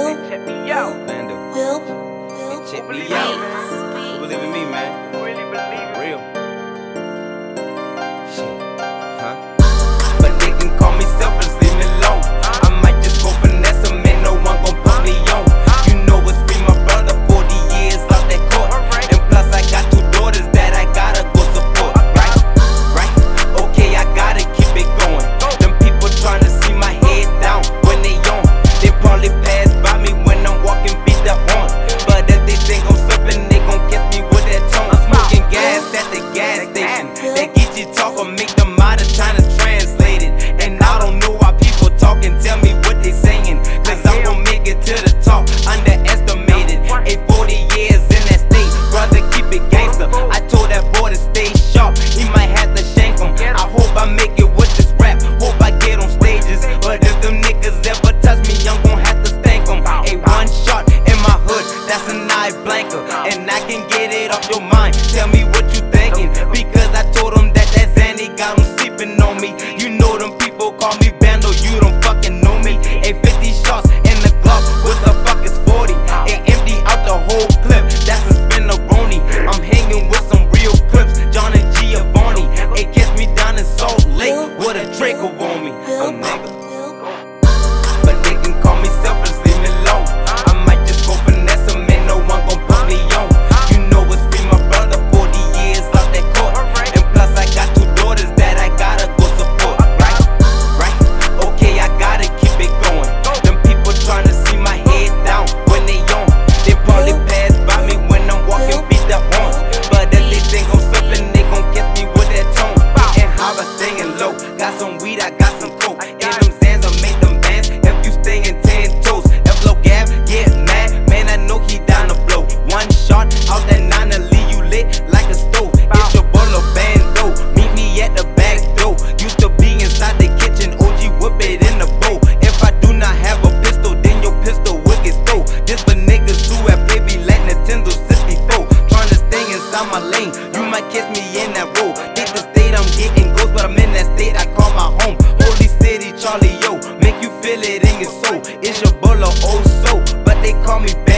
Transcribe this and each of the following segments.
Will, check me out. Will, Will, Will, me out. Believe in me, man. Real. underestimated. a 40 years in that state, brother, keep it gangster. I told that boy to stay sharp, he might have to shank him. I hope I make it with this rap, hope I get on stages. But if them niggas ever touch me, I'm gon' have to stank them. A one shot in my hood, that's an eye blanker. And I can get it off your mind, tell me what you thinking. Because I told him that that Zanny got him sleeping on me. You know them people call me Bando, you don't fucking know me. A 50 shots. with a Draco on me. A nigga Charlie, make you feel it in your soul. It's your bullet, oh so, but they call me.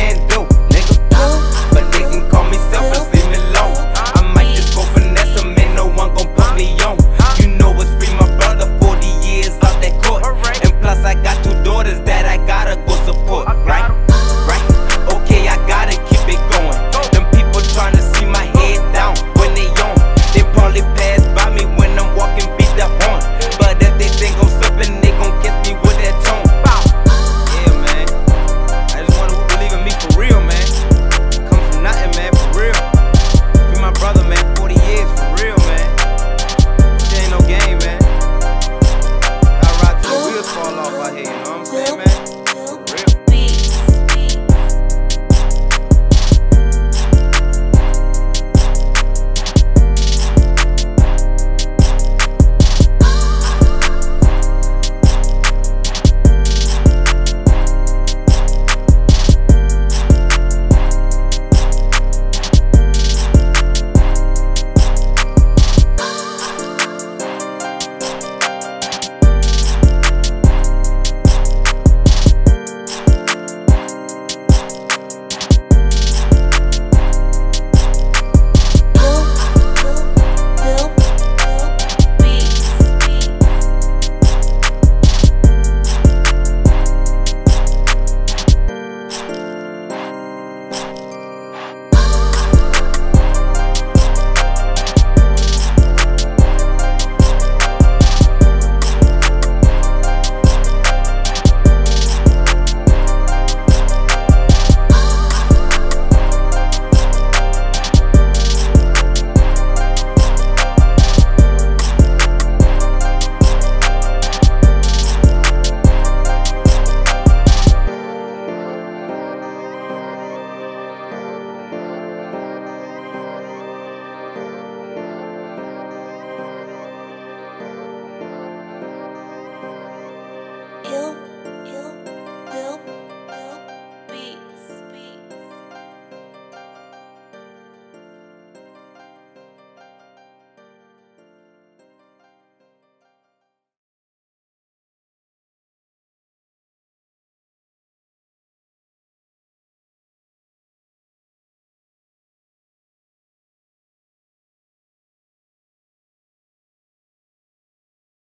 head.